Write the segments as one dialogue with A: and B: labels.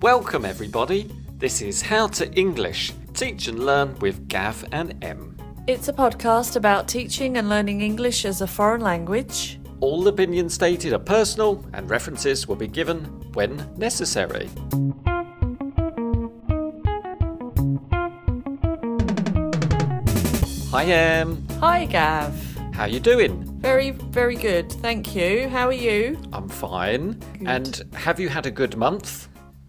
A: Welcome, everybody. This is How to English Teach and Learn with Gav and M.
B: It's a podcast about teaching and learning English as a foreign language.
A: All opinions stated are personal and references will be given when necessary. Hi, Em.
B: Hi, Gav.
A: How you doing?
B: Very, very good. Thank you. How are you?
A: I'm fine. And have you had a good month?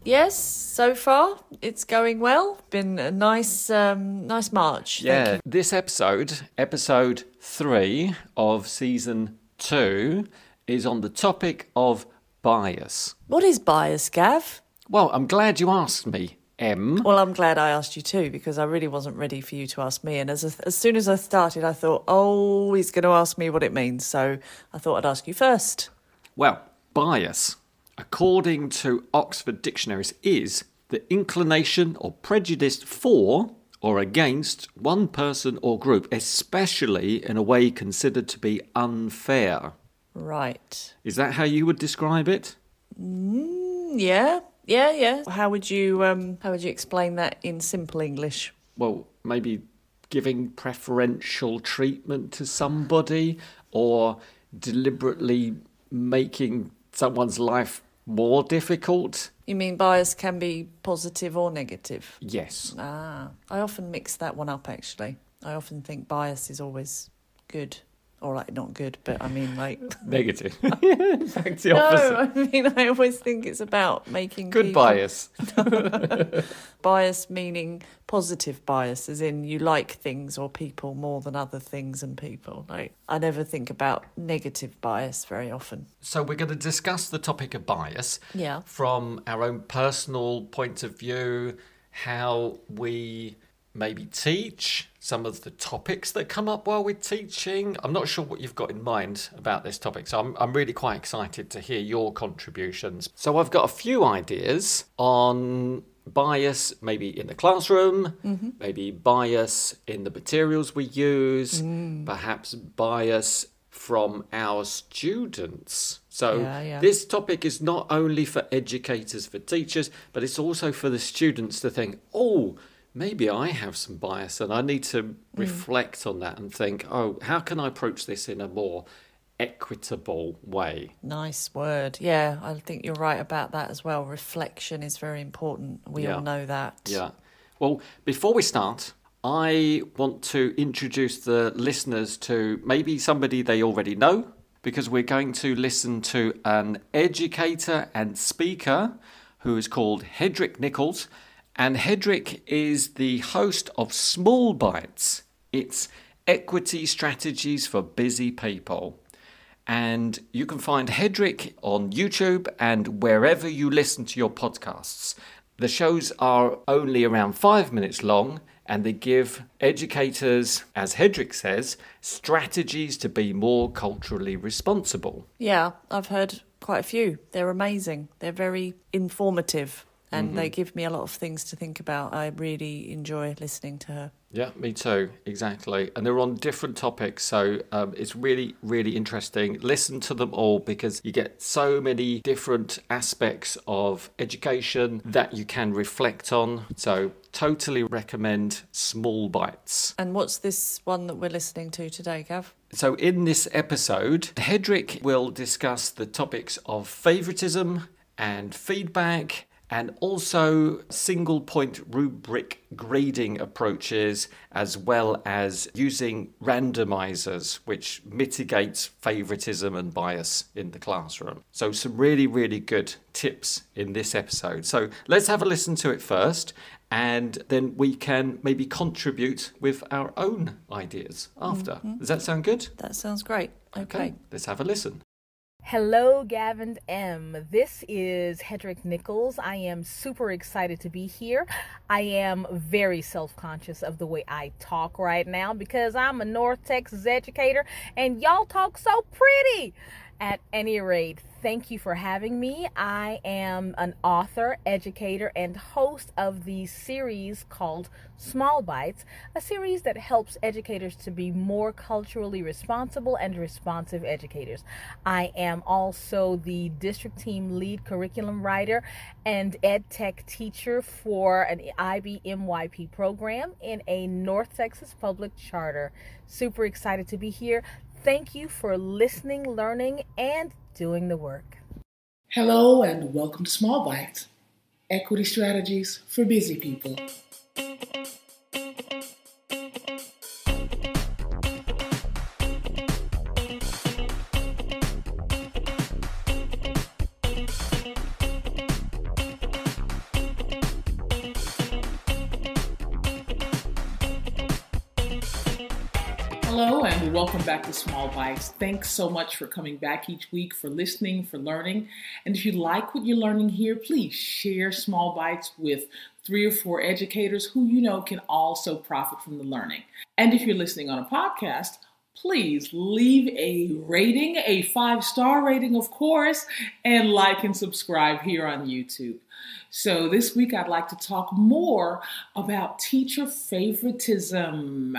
B: Yes, so far it's going well. Been a nice, um, nice March.
A: Yeah. This episode, episode three of season two, is on the topic of bias.
B: What is bias, Gav?
A: Well, I'm glad you asked me, M.
B: Well, I'm glad I asked you too because I really wasn't ready for you to ask me. And as as soon as I started, I thought, oh, he's going to ask me what it means. So I thought I'd ask you first.
A: Well, bias, according to Oxford Dictionaries, is the inclination or prejudice for or against one person or group, especially in a way considered to be unfair.
B: Right.
A: Is that how you would describe it?
B: Yeah. Yeah. Yeah. How would you um How would you explain that in simple English?
A: well, maybe giving preferential treatment to somebody or deliberately making someone's life more difficult?
B: You mean bias can be positive or negative?
A: Yes.
B: Ah, I often mix that one up actually. I often think bias is always good. Or like not good, but I mean like
A: Negative. In fact, the opposite.
B: No, I mean I always think it's about making
A: Good
B: people-
A: bias.
B: Bias meaning positive bias, as in you like things or people more than other things and people. Like I never think about negative bias very often.
A: So, we're going to discuss the topic of bias
B: Yeah.
A: from our own personal point of view, how we maybe teach, some of the topics that come up while we're teaching. I'm not sure what you've got in mind about this topic, so I'm, I'm really quite excited to hear your contributions. So, I've got a few ideas on bias maybe in the classroom, mm-hmm. maybe bias in the materials we use, mm. perhaps bias from our students. So
B: Yeah, yeah.
A: this topic is not only for educators, for teachers, but it's also for the students to think, oh, maybe I have some bias and I need to mm. reflect on that and think, oh, how can I approach this in a more equitable way?
B: Nice word. Yeah, I think you're right about that as well. Reflection is very important. We
A: Yeah.
B: all know that.
A: Yeah. Well, before we start, I want to introduce the listeners to maybe somebody they already know, because we're going to listen to an educator and speaker who is called Hedreich Nichols. And Hedreich is the host of Small Bites. It's equity strategies for busy people. And you can find Hedreich on YouTube and wherever you listen to your podcasts. The shows are only around five minutes long and they give educators, as Hedreich says, strategies to be more culturally responsible.
B: Yeah, I've heard quite a few. They're amazing. They're very informative and they give me a lot of things to think about. I really enjoy listening to her.
A: Yeah, me too, exactly. And they're on different topics, so um, it's really, really interesting. Listen to them all because you get so many different aspects of education that you can reflect on. So, totally recommend Small Bites.
B: And what's this one that we're listening to today, Gav?
A: So, in this episode, Hedreich will discuss the topics of favoritism and feedback. And also single point rubric grading approaches, as well as using randomizers, which mitigates favoritism and bias in the classroom. So, some really, really good tips in this episode. So, let's have a listen to it first, and then we can maybe contribute with our own ideas after. Mm-hmm. Does that sound good?
B: That sounds great. Okay.
A: let's have a listen.
C: Hello, Gavin M. This is Hedreich Nichols. I am super excited to be here. I am very self conscious of the way I talk right now because I'm a North Texas educator and y'all talk so pretty. At any rate, thank you for having me. I am an author, educator, and host of the series called Small Bites, a series that helps educators to be more culturally responsible and responsive educators. I am also the district team lead curriculum writer and ed tech teacher for an IBMYP program in a North Texas public charter. Super excited to be here. Thank you for listening, learning, and doing the work.
D: Hello, and welcome to Small Bites Equity Strategies for Busy People. Bites. Thanks so much for coming back each week, for listening, for learning. And if you like what you're learning here, please share Small Bites with three or four educators who you know can also profit from the learning. And if you're listening on a podcast, please leave a rating, a five star rating, of course, and like and subscribe here on YouTube. So, this week I'd like to talk more about teacher favoritism.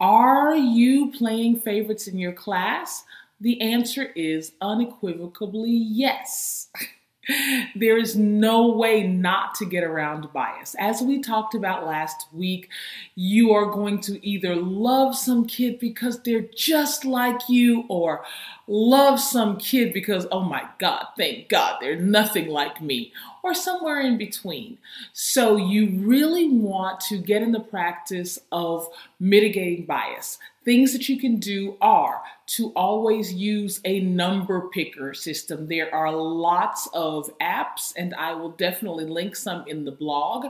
D: Are you playing favorites in your class? The answer is unequivocally yes. there is no way not to get around bias. As we talked about last week, you are going to either love some kid because they're just like you, or love some kid because, oh my God, thank God, they're nothing like me, or somewhere in between. So you really want to get in the practice of mitigating bias. Things that you can do are to always use a number picker system. There are lots of apps, and I will definitely link some in the blog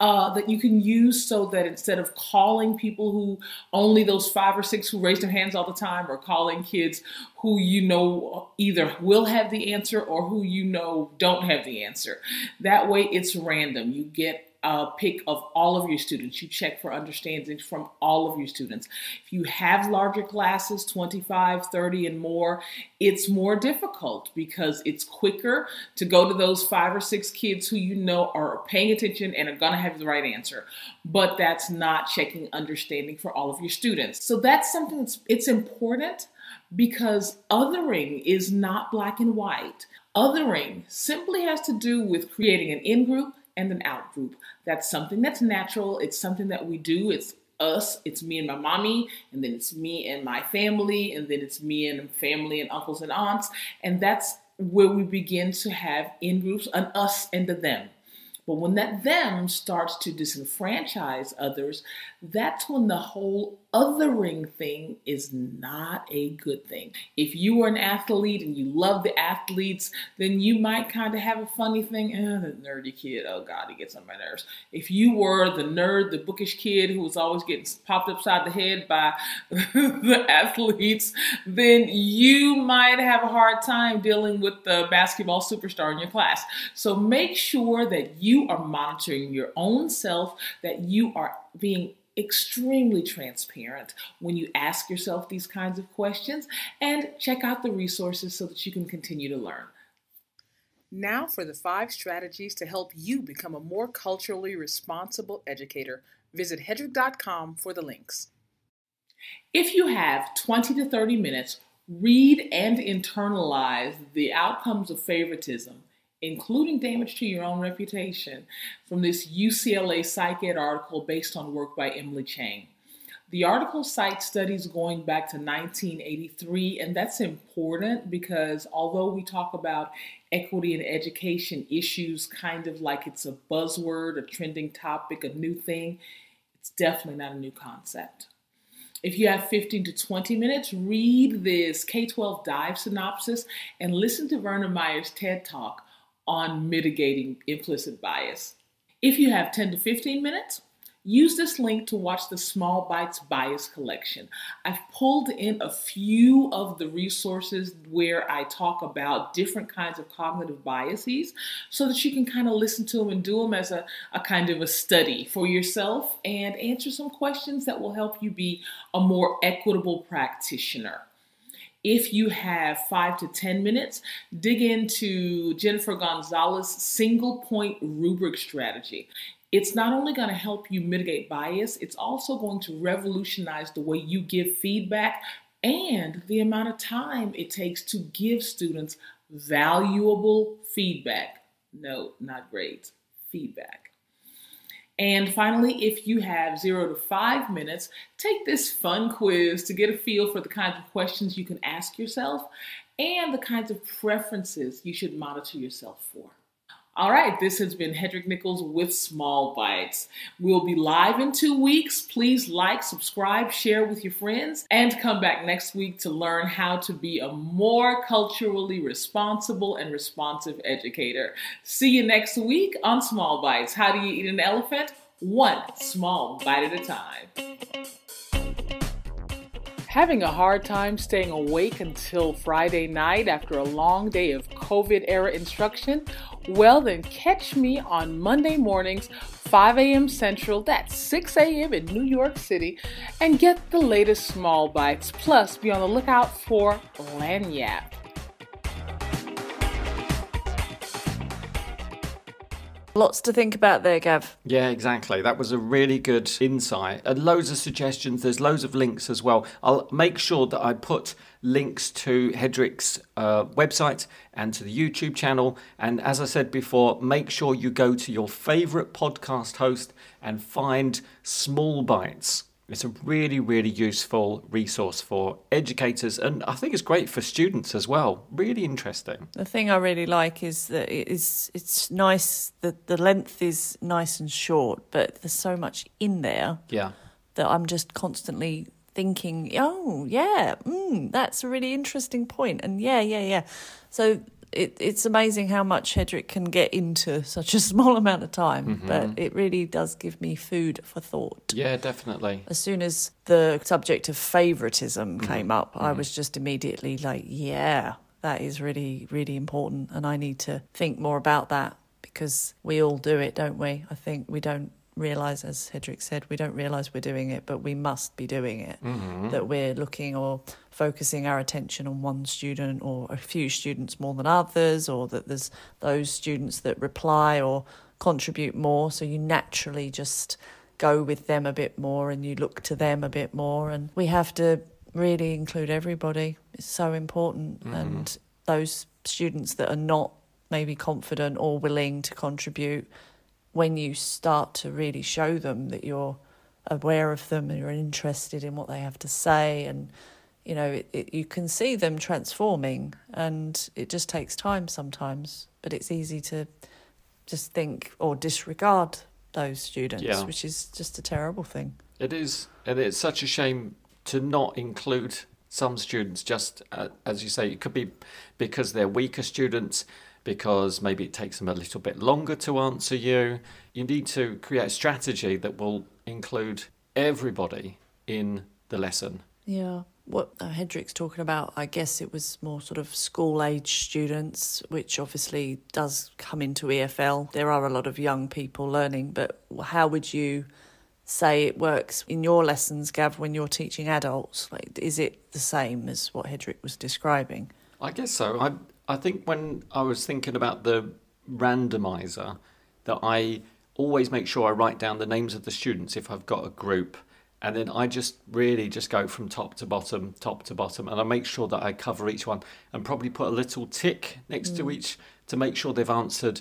D: uh, that you can use so that instead of calling people who only those five or six who raise their hands all the time, or calling kids who you know either will have the answer or who you know don't have the answer. That way, it's random. You get a pick of all of your students. You check for understanding from all of your students. If you have larger classes, 25, 30, and more, it's more difficult because it's quicker to go to those five or six kids who you know are paying attention and are going to have the right answer. But that's not checking understanding for all of your students. So that's something that's it's important because othering is not black and white. Othering simply has to do with creating an in group and an out group. That's something that's natural. It's something that we do. It's us, it's me and my mommy, and then it's me and my family, and then it's me and family and uncles and aunts. And that's where we begin to have in groups, an us and a them. But when that them starts to disenfranchise others, that's when the whole othering thing is not a good thing. If you are an athlete and you love the athletes, then you might kind of have a funny thing. Eh, the nerdy kid, oh God, he gets on my nerves. If you were the nerd, the bookish kid who was always getting popped upside the head by the athletes, then you might have a hard time dealing with the basketball superstar in your class. So make sure that you are monitoring your own self, that you are being extremely transparent when you ask yourself these kinds of questions, and check out the resources so that you can continue to learn. Now, for the five strategies to help you become a more culturally responsible educator, visit hedreich.com for the links. If you have 20 to 30 minutes, read and internalize the outcomes of favoritism including damage to your own reputation, from this UCLA PsycEd article based on work by Emily Chang. The article cites studies going back to 1983, and that's important because although we talk about equity and education issues kind of like it's a buzzword, a trending topic, a new thing, it's definitely not a new concept. If you have 15 to 20 minutes, read this K 12 dive synopsis and listen to Verna Myers' TED Talk on mitigating implicit bias. If you have 10 to 15 minutes, use this link to watch the Small Bites Bias Collection. I've pulled in a few of the resources where I talk about different kinds of cognitive biases so that you can kind of listen to them and do them as a, a kind of a study for yourself and answer some questions that will help you be a more equitable practitioner. If you have five to 10 minutes, dig into Jennifer Gonzalez's single point rubric strategy. It's not only going to help you mitigate bias, it's also going to revolutionize the way you give feedback and the amount of time it takes to give students valuable feedback. No, not grades, feedback. And finally, if you have zero to five minutes, take this fun quiz to get a feel for the kinds of questions you can ask yourself and the kinds of preferences you should monitor yourself for. All right, this has been Hedreich Nichols with Small Bites. We'll be live in two weeks. Please like, subscribe, share with your friends, and come back next week to learn how to be a more culturally responsible and responsive educator. See you next week on Small Bites. How do you eat an elephant? One small bite at a time. Having a hard time staying awake until Friday night after a long day of COVID era instruction? Well, then catch me on Monday mornings, 5 a.m. Central, that's 6 a.m. in New York City, and get the latest small bites. Plus, be on the lookout for Lagniappe.
B: Lots to think about there, Gav.
A: Yeah, exactly. That was a really good insight. And loads of suggestions. There's loads of links as well. I'll make sure that I put links to Hedreich's uh, website and to the YouTube channel. And as I said before, make sure you go to your favorite podcast host and find Small Bites. It's a really, really useful resource for educators, and I think it's great for students as well. Really interesting.
B: The thing I really like is that it is it's nice that the length is nice and short, but there's so much in there
A: Yeah.
B: that I'm just constantly thinking, oh yeah, mm, that's a really interesting point, and yeah, yeah, yeah. So it, it's amazing how much Hedreich can get into such a small amount of time, mm-hmm. but it really does give me food for thought.
A: Yeah, definitely.
B: As soon as the subject of favoritism mm-hmm. came up, I mm-hmm. was just immediately like, yeah, that is really, really important. And I need to think more about that because we all do it, don't we? I think we don't realize, as Hedreich said, we don't realize we're doing it, but we must be doing it. Mm-hmm. That we're looking or focusing our attention on one student or a few students more than others, or that there's those students that reply or contribute more. So you naturally just go with them a bit more and you look to them a bit more. And we have to really include everybody. It's so important. Mm-hmm. And those students that are not maybe confident or willing to contribute, when you start to really show them that you're aware of them and you're interested in what they have to say and you know it, it, you can see them transforming and it just takes time sometimes but it's easy to just think or disregard those students
A: Yeah.
B: which is just a terrible thing
A: It is, and it's such a shame to not include some students. Just uh, as you say, it could be because they're weaker students, because maybe it takes them a little bit longer to answer you. You need to create a strategy that will include everybody in the lesson.
B: Yeah. What uh, Hedreich's talking about, I guess it was more sort of school age students, which obviously does come into EFL. There are a lot of young people learning, but how would you say it works in your lessons, Gav, when you're teaching adults? Like, is it the same as what Hedreich was describing?
A: I guess so. I I think when I was thinking about the randomizer, that I always make sure I write down the names of the students if I've got a group, and then I just really just go from top to bottom, top to bottom, and I make sure that I cover each one, and probably put a little tick next to mm. each to make sure they've answered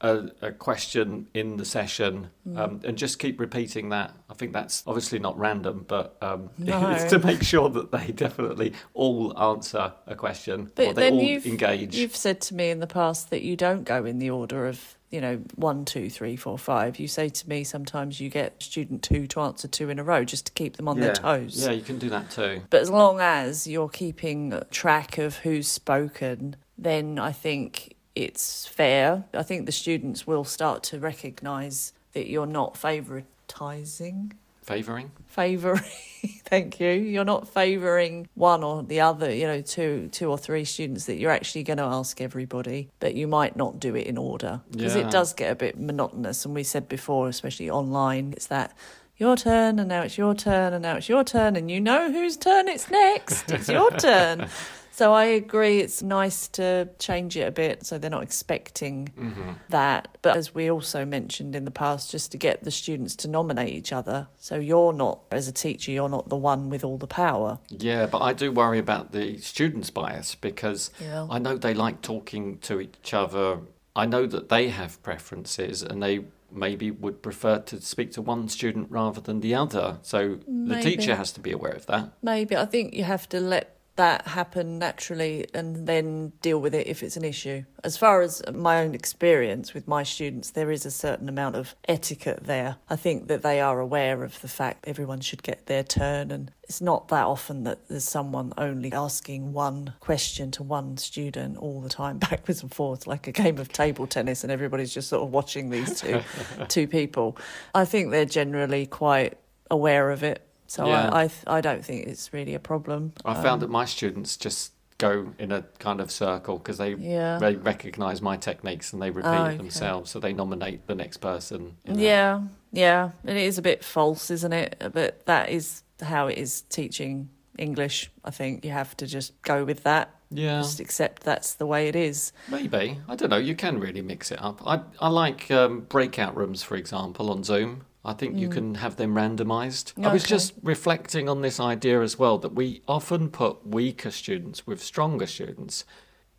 A: a, a question in the session, um, and just keep repeating that. I think that's obviously not random, but um,
B: No.
A: it's to make sure that they definitely all answer a question or they all
B: you've
A: engage.
B: you've said to me in the past that you don't go in the order of you know one, two, three, four, five. You say to me sometimes you get student two to answer two in a row just to keep them on their toes.
A: Yeah, you can do that too.
B: But as long as you're keeping track of who's spoken, then I think it's fair. I think the students will start to recognise that you're not favouritising.
A: Favouring.
B: Favouring, thank you. You're not favouring one or the other, you know, two, two or three students that you're actually going to ask everybody, but you might not do it in order because
A: Yeah.
B: it does get a bit monotonous. And we said before, especially online, it's that your turn, and now it's your turn, and now it's your turn, and you know whose turn it's next. It's your turn. So I agree, it's nice to change it a bit so they're not expecting
A: Mm-hmm.
B: that. But as we also mentioned in the past, just to get the students to nominate each other. So you're not, as a teacher, you're not the one with all the power.
A: Yeah, but I do worry about the students' bias because
B: Yeah.
A: I know they like talking to each other. I know that they have preferences and they maybe would prefer to speak to one student rather than the other. So the teacher has to be aware of that.
B: Maybe I think you have to let that happen naturally and then deal with it if it's an issue. As far as my own experience with my students, there is a certain amount of etiquette there. I think that they are aware of the fact everyone should get their turn, and it's not that often that there's someone only asking one question to one student all the time, backwards and forwards, like a game of table tennis, and everybody's just sort of watching these two two people. I think they're generally quite aware of it. So
A: Yeah.
B: I, I I don't think it's really a problem.
A: I found that my students just go in a kind of circle because they
B: Yeah.
A: they recognise my techniques and they repeat
B: Oh,
A: it
B: okay.
A: themselves. So they nominate the next person.
B: Yeah, yeah. It is a bit false, isn't it? But that is how it is teaching English. I think you have to just go with that.
A: Yeah.
B: Just accept that's the way it is.
A: Maybe I don't know. You can really mix it up. I I like um, breakout rooms, for example, on Zoom. I think you mm. can have them randomised. I was just reflecting on this idea as well that we often put weaker students with stronger students.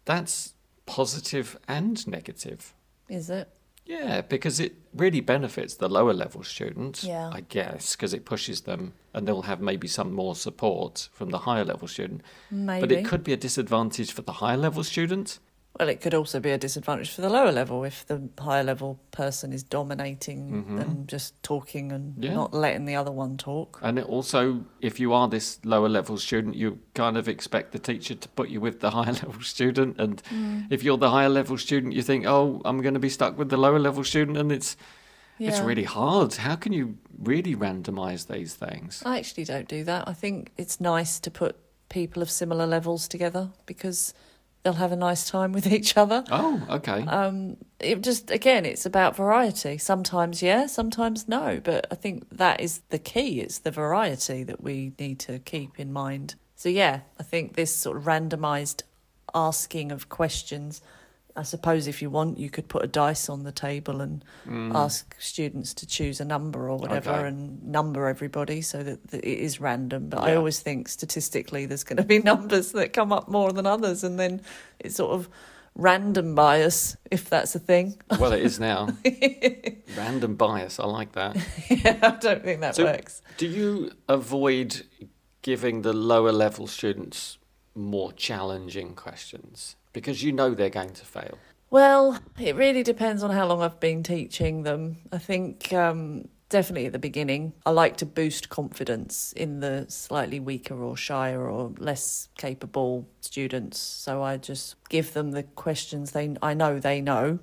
A: That's positive and negative.
B: Is it?
A: Yeah, because it really benefits the lower level students,
B: Yeah.
A: I guess, because it pushes them and they'll have maybe some more support from the higher level student.
B: Maybe.
A: But it could be a disadvantage for the higher level student.
B: Well, it could also be a disadvantage for the lower level if the higher level person is dominating and just talking and
A: Mm-hmm. Yeah.
B: not letting the other one talk.
A: And it also, if you are this lower level student, you kind of expect the teacher to put you with the higher level student. And
B: Mm.
A: if you're the higher level student, you think, oh, I'm going to be stuck with the lower level student. And it's, it's really hard. How can you really randomize these things?
B: I actually don't do that. I think it's nice to put people of similar levels together because they'll have a nice time with each other.
A: Oh, okay.
B: Um, it just again, it's about variety. Sometimes yeah, sometimes no. But I think that is the key. It's the variety that we need to keep in mind. So yeah, I think this sort of randomised asking of questions. I suppose if you want, you could put a dice on the table and mm. ask students to choose a number or whatever
A: Okay.
B: and number everybody so that, that it is random. But I always think statistically there's going to be numbers that come up more than others, and then it's sort of random bias, if that's a thing.
A: well, it is now. Random bias. I like that.
B: yeah, I don't think that
A: So-
B: works.
A: Do you avoid giving the lower level students more challenging questions? Because you know they're going to fail.
B: Well, it really depends on how long I've been teaching them. I think um, definitely at the beginning, I like to boost confidence in the slightly weaker or shyer or less capable students. So I just give them the questions they I know they know,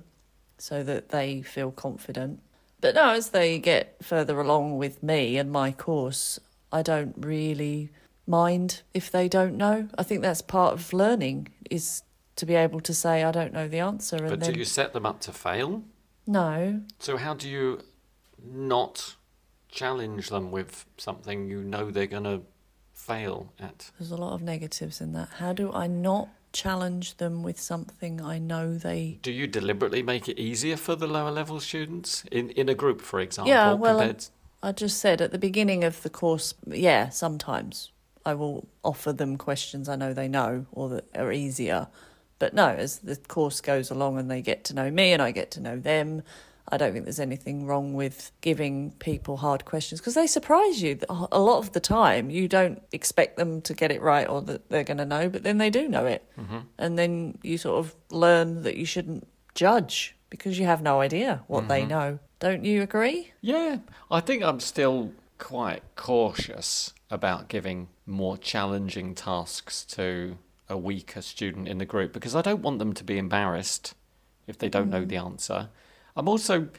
B: so that they feel confident. But now, as they get further along with me and my course, I don't really mind if they don't know. I think that's part of learning is to be able to say I don't know the answer and
A: But
B: then
A: do you set them up to fail?
B: no.
A: So how do you not challenge them with something you know they're going to fail at?
B: There's a lot of negatives in that. How do I not challenge them with something I know they
A: Do you deliberately make it easier for the lower level students in in a group, for example?
B: Yeah, well,
A: compared
B: I just said at the beginning of the course, yeah, sometimes I will offer them questions I know they know or that are easier. But no, as the course goes along and they get to know me and I get to know them, I don't think there's anything wrong with giving people hard questions because they surprise you. A lot of the time, you don't expect them to get it right or that they're going to know, but then they do know it. Mm-hmm. And then you sort of learn that you shouldn't judge because you have no idea what they mm-hmm. know. Don't you agree?
A: Yeah, I think I'm still quite cautious about giving more challenging tasks to a weaker student in the group because I don't want them to be embarrassed if they don't know mm. the answer. I'm also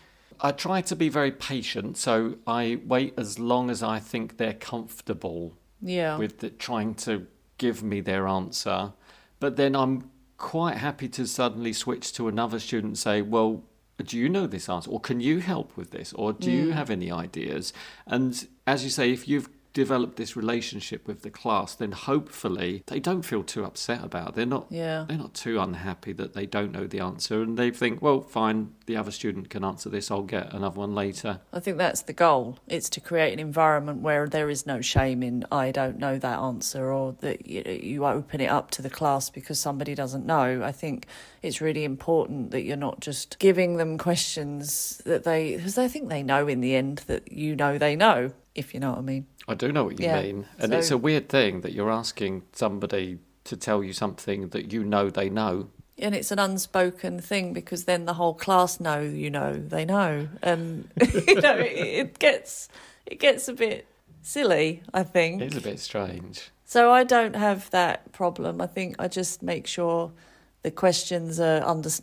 A: I try to be very patient, so I wait as long as I think they're comfortable
B: Yeah.
A: with the, trying to give me their answer. But then I'm quite happy to suddenly switch to another student and say, well, do you know this answer? Or can you help with this? Or do you mm. have any ideas? And as you say, if you've developed this relationship with the class, then hopefully they don't feel too upset about it. They're not
B: Yeah.
A: they're not too unhappy that they don't know the answer and they think, well, fine, the other student can answer this, I'll get another one later.
B: I think that's the goal. It's to create an environment where there is no shame in I don't know that answer or that you, you open it up to the class because somebody doesn't know. I think it's really important that you're not just giving them questions that they because I think they know in the end that you know they know, if you know what I mean.
A: I do know what you
B: Yeah,
A: mean. And
B: so-
A: it's a weird thing that you're asking somebody to tell you something that you know they know.
B: And it's an unspoken thing because then the whole class know you know they know, and you know it, it gets it gets a bit silly. I think
A: It's a bit strange.
B: So I don't have that problem. I think I just make sure the questions are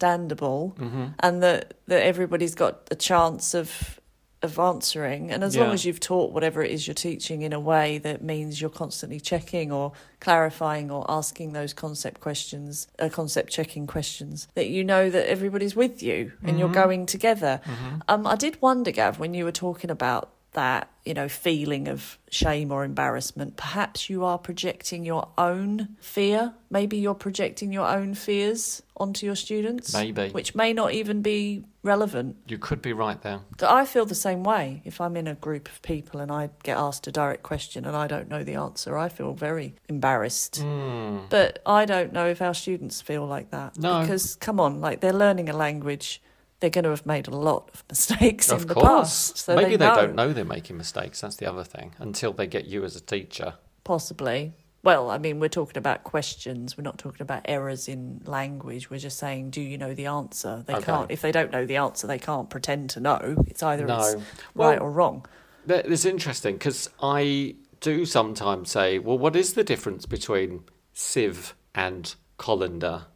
B: understandable
A: Mm-hmm.
B: and that, that everybody's got a chance of of answering. And as long as you've taught whatever it is you're teaching in a way that means you're constantly checking or clarifying or asking those concept questions, uh, concept checking questions, that you know that everybody's with you and you're going together. Um, I did wonder, Gav, when you were talking about that, you know, feeling of shame or embarrassment, perhaps you are projecting your own fear. Maybe you're projecting your own fears onto your students.
A: Maybe.
B: Which may not even be relevant.
A: You could be right there.
B: I feel the same way. If I'm in a group of people and I get asked a direct question and I don't know the answer, I feel very embarrassed.
A: Hmm.
B: But I don't know if our students feel like that.
A: No.
B: Because, come on, like they're learning a language, they're going to have made a lot of mistakes
A: of
B: in the
A: course.
B: past. So
A: Maybe they,
B: know,
A: don't know they're making mistakes. That's the other thing. Until they get you as a teacher.
B: Possibly. Well, I mean, we're talking about questions. We're not talking about errors in language. We're just saying, do you know the answer? They
A: Okay.
B: can't. If they don't know the answer, they can't pretend to know. It's either
A: No.
B: it's
A: Well-
B: right or wrong.
A: Is interesting because I do sometimes say, well, what is the difference between sieve and colander?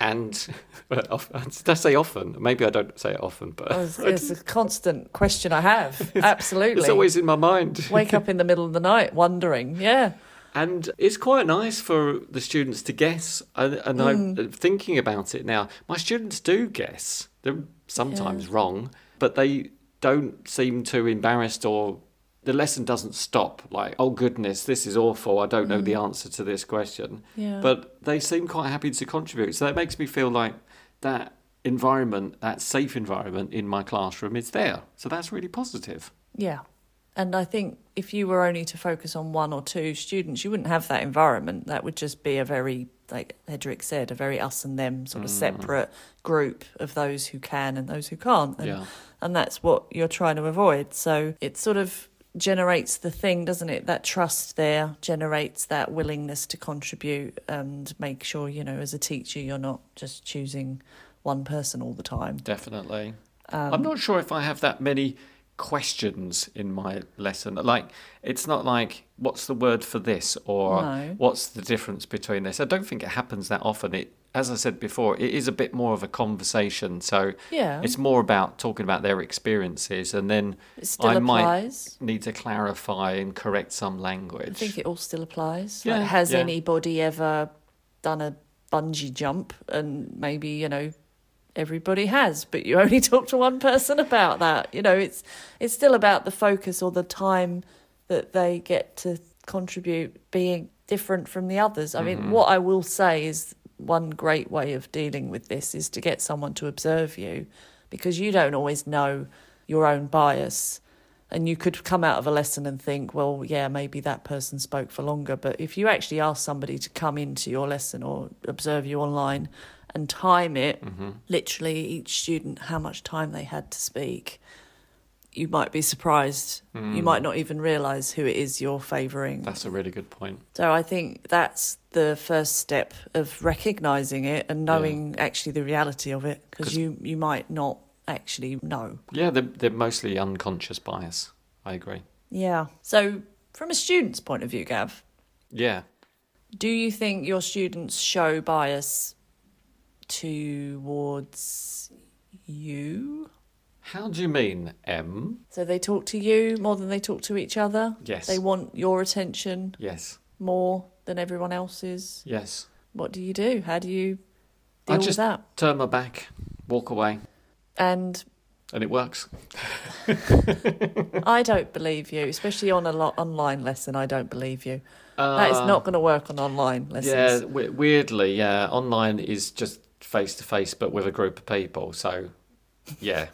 A: And often, did I say often? Maybe I don't say it often, but oh,
B: It's, it's a constant question I have. Absolutely.
A: it's always in my mind.
B: Wake up in the middle of the night wondering. Yeah.
A: And it's quite nice for the students to guess. And, and I'm mm. thinking about it now. My students do guess. They're sometimes wrong, but they don't seem too embarrassed or the lesson doesn't stop like, oh goodness, this is awful. I don't know the answer to this question.
B: Yeah.
A: But they seem quite happy to contribute. So that makes me feel like that environment, that safe environment in my classroom is there. So that's really positive.
B: Yeah. And I think if you were only to focus on one or two students, you wouldn't have that environment. That would just be a very, like Hedreich said, a very us and them sort
A: Mm.
B: of separate group of those who can and those who can't. And,
A: Yeah.
B: and that's what you're trying to avoid. So it's sort of generates the thing, doesn't it? That trust there generates that willingness to contribute and make sure, you know, as a teacher, you're not just choosing one person all the time.
A: Definitely.
B: Um,
A: I'm not sure if I have that many questions in my lesson. Like, it's not like, what's the word for this? Or
B: No.
A: what's the difference between this? I don't think it happens that often. It, as I said before, it is a bit more of a conversation. So
B: Yeah.
A: it's more about talking about their experiences. And then
B: It still
A: I might need to clarify and correct some language.
B: I think it all still applies.
A: Yeah,
B: like, has
A: yeah.
B: anybody ever done a bungee jump? And maybe you know everybody has, but you only talk to one person about that. You know, it's it's still about the focus or the time that they get to contribute being different from the others. I mean, mm-hmm. what I will say is one great way of dealing with this is to get someone to observe you because you don't always know your own bias. And you could come out of a lesson and think, well, yeah, maybe that person spoke for longer. But if you actually ask somebody to come into your lesson or observe you online and time it, mm-hmm. literally each student how much time they had to speak, you might be surprised. You might hmm. not even realise who it is you're favouring.
A: That's a really good point.
B: So I think that's the first step of recognising it and knowing actually the reality of it because you, you might not actually know.
A: Yeah, they're, they're mostly unconscious bias. I agree.
B: Yeah. So from a student's point of view, Gav,
A: Yeah.
B: do you think your students show bias towards you?
A: How do you mean, M?
B: So they talk to you more than they talk to each other?
A: Yes.
B: They want your attention
A: Yes.
B: more than everyone else's?
A: Yes.
B: What do you do? How do you
A: I
B: deal with
A: just
B: that?
A: turn my back, walk away.
B: And
A: And it works.
B: I don't believe you, especially on a lo- online lesson. I don't believe you. that is
A: Uh,
B: not going to work on online lessons.
A: Yeah, we- weirdly, yeah. Online is just face to face, but with a group of people. So, yeah,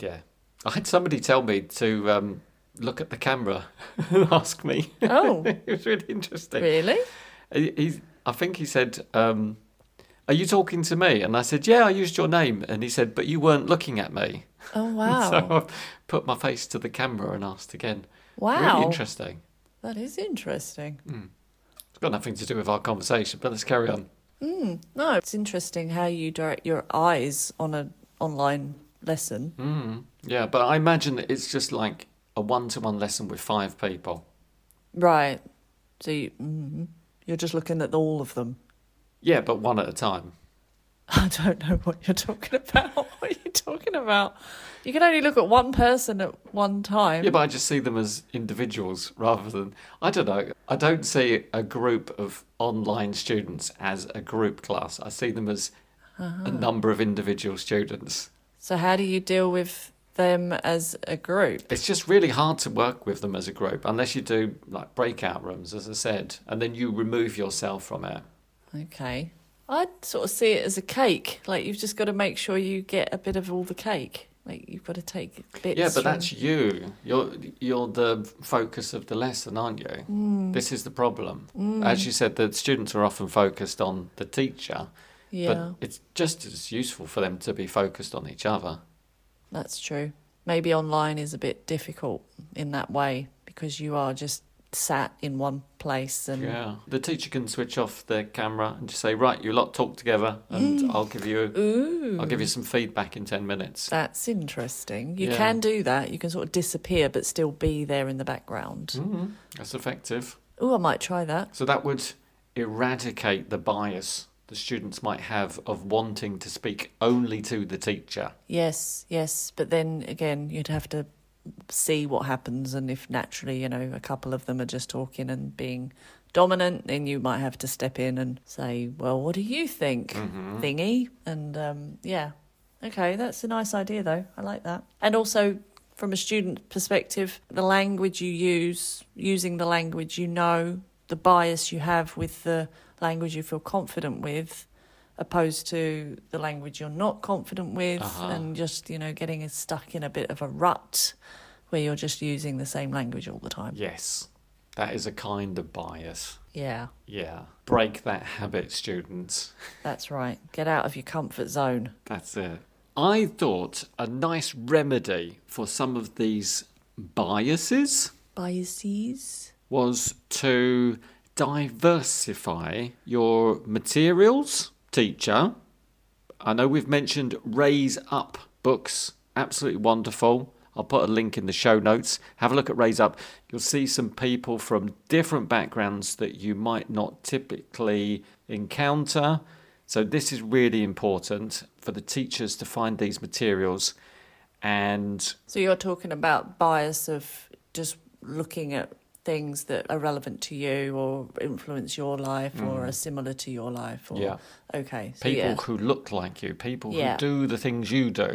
A: yeah. I had somebody tell me to um, look at the camera and ask me.
B: Oh,
A: it was really interesting.
B: really?
A: He, he, I think he said, um, "Are you talking to me?" And I said, "Yeah, I used your name." And he said, "But you weren't looking at me."
B: Oh, wow.
A: So I put my face to the camera and asked again.
B: wow.
A: Really interesting.
B: That is interesting.
A: It's got nothing to do with our conversation, but let's carry on.
B: No, it's interesting how you direct your eyes on an online lesson.
A: Mm, yeah, but I imagine that it's just like a one-to-one lesson with five people.
B: Right. So you, mm, you're just looking at all of them.
A: Yeah, but one at a time.
B: I don't know what you're talking about. What are you talking about? You can only look at one person at one time.
A: Yeah, but I just see them as individuals rather than I don't know. I don't see a group of online students as a group class. I see them as a number of individual students.
B: So how do you deal with them as a group?
A: It's just really hard to work with them as a group unless you do like breakout rooms, as I said, and then you remove yourself from it.
B: Okay. I'd sort of see it as a cake. Like you've just got to make sure you get a bit of all the cake. Like you've got to take bits.
A: Yeah, but that's you. You're you're the focus of the lesson, aren't you?
B: Mm.
A: This is the problem. As you said, the students are often focused on the teacher,
B: yeah,
A: but it's just as useful for them to be focused on each other.
B: that's true. Maybe online is a bit difficult in that way because you are just sat in one place and
A: Yeah, the teacher can switch off the camera and just say, "Right, you lot talk together, and I'll give you
B: ooh,
A: I'll give you some feedback in ten minutes."
B: that's interesting. You
A: Yeah.
B: can do that. You can sort of disappear but still be there in the background.
A: Mhm, That's effective.
B: Oh, I might try that.
A: So that would eradicate the bias the students might have of wanting to speak only to the teacher.
B: Yes, yes, but then again, you'd have to see what happens, and if naturally, you know, a couple of them are just talking and being dominant, then you might have to step in and say, "Well, what do you think,
A: Mm-hmm.
B: thingy?" And um, yeah, okay, that's a nice idea, though. I like that. And also, from a student perspective, the language you use, using the language you know, the bias you have with the language you feel confident with opposed to the language you're not confident with
A: Uh-huh.
B: and just you know getting stuck in a bit of a rut where you're just using the same language all the time
A: Yes, that is a kind of bias.
B: yeah
A: Yeah. Break that habit, students.
B: that's right get out of your comfort zone
A: That's it. I thought a nice remedy for some of these biases
B: biases
A: was to diversify your materials, teacher. I know we've mentioned Raise Up books, absolutely wonderful. I'll put a link in the show notes. Have a look at Raise Up. You'll see some people from different backgrounds that you might not typically encounter. So, this is really important for the teachers to find these materials and
B: so you're talking about bias of just looking at things that are relevant to you or influence your life or are similar to your life or
A: Mm. Yeah.
B: okay so
A: people
B: yeah.
A: who look like you, people
B: Yeah.
A: who do the things you do.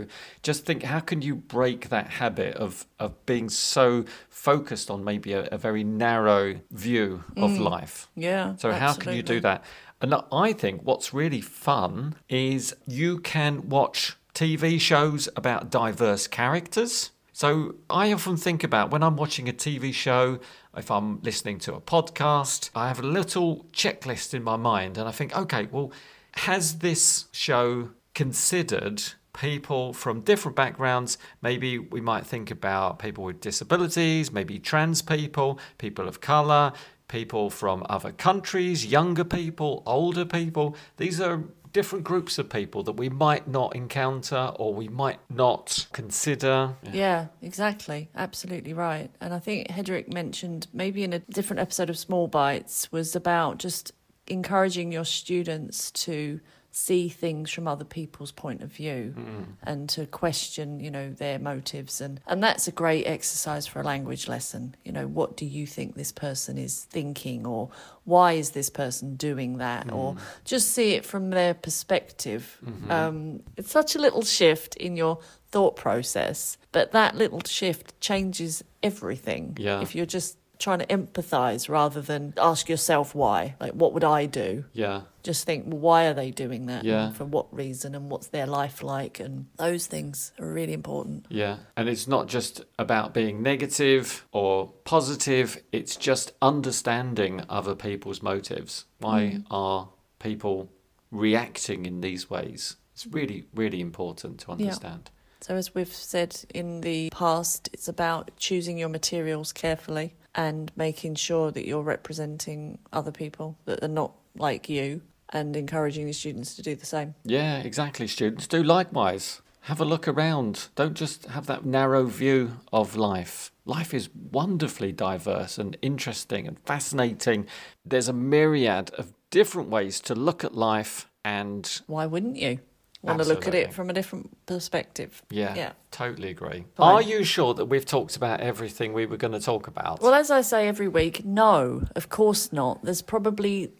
A: Just think, how can you break that habit of, of being so focused on maybe a, a very narrow view of life?
B: yeah
A: So, how can you do
B: Mm.
A: that? And I think what's really fun is you can watch TV shows about diverse characters. So, I often think about when I'm watching a TV show, if I'm listening to a podcast, I have a little checklist in my mind and I think, okay, well, has this show considered people from different backgrounds? Maybe we might think about people with disabilities, maybe trans people, people of colour, people from other countries, younger people, older people. These are different groups of people that we might not encounter or we might not consider.
B: Yeah, exactly. Absolutely right. And I think Hedreich mentioned maybe in a different episode of Small Bites was about just encouraging your students to see things from other people's point of view mm-hmm. and to question, you know, their motives and and that's a great exercise for a language lesson. You know, what do you think this person is thinking or why is this person doing that or mm. just see it from their perspective. Mm-hmm. Um, it's such a little shift in your thought process, but that little shift changes everything.
A: Yeah.
B: If you're just trying to empathize rather than ask yourself why, like what would I do?
A: Yeah.
B: Just think, well, why are they doing that?
A: Yeah.
B: For what reason? And what's their life like? And those things are really important.
A: Yeah. And it's not just about being negative or positive, it's just understanding other people's motives. Why mm. are people reacting in these ways? It's really, really important to understand.
B: So, as we've said in the past, it's about choosing your materials carefully and making sure that you're representing other people that are not like you and encouraging the students to do the same.
A: Yeah, exactly. Students do likewise. Have a look around. Don't just have that narrow view of life. Life is wonderfully diverse and interesting and fascinating. There's a myriad of different ways to look at life and
B: Why wouldn't you want to look at it from a different perspective?
A: yeah,
B: Yeah.
A: totally agree.
B: Fine.
A: Are you sure that we've talked about everything we were going to talk about?
B: Well, as I say every week, no, of course not. There's probably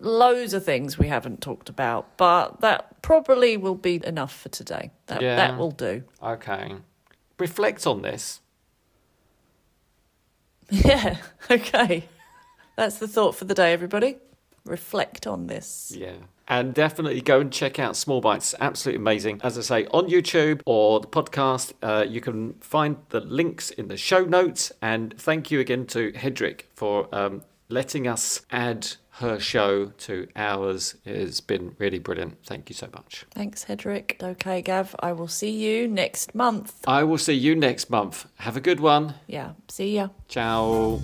B: loads of things we haven't talked about, but that probably will be enough for today. That
A: Yeah.
B: that will do.
A: okay. Reflect on this.
B: Yeah. Okay. That's the thought for the day, everybody. Reflect on this.
A: Yeah. And definitely go and check out Small Bites. Absolutely amazing. As I say, on YouTube or the podcast, uh, you can find the links in the show notes. And thank you again to Hedreich for um, letting us add her show to ours. It's been really brilliant. Thank you so much.
B: Thanks, Hedreich. Okay, Gav, I will see you next month.
A: I will see you next month. Have a good one.
B: Yeah. See ya.
A: Ciao.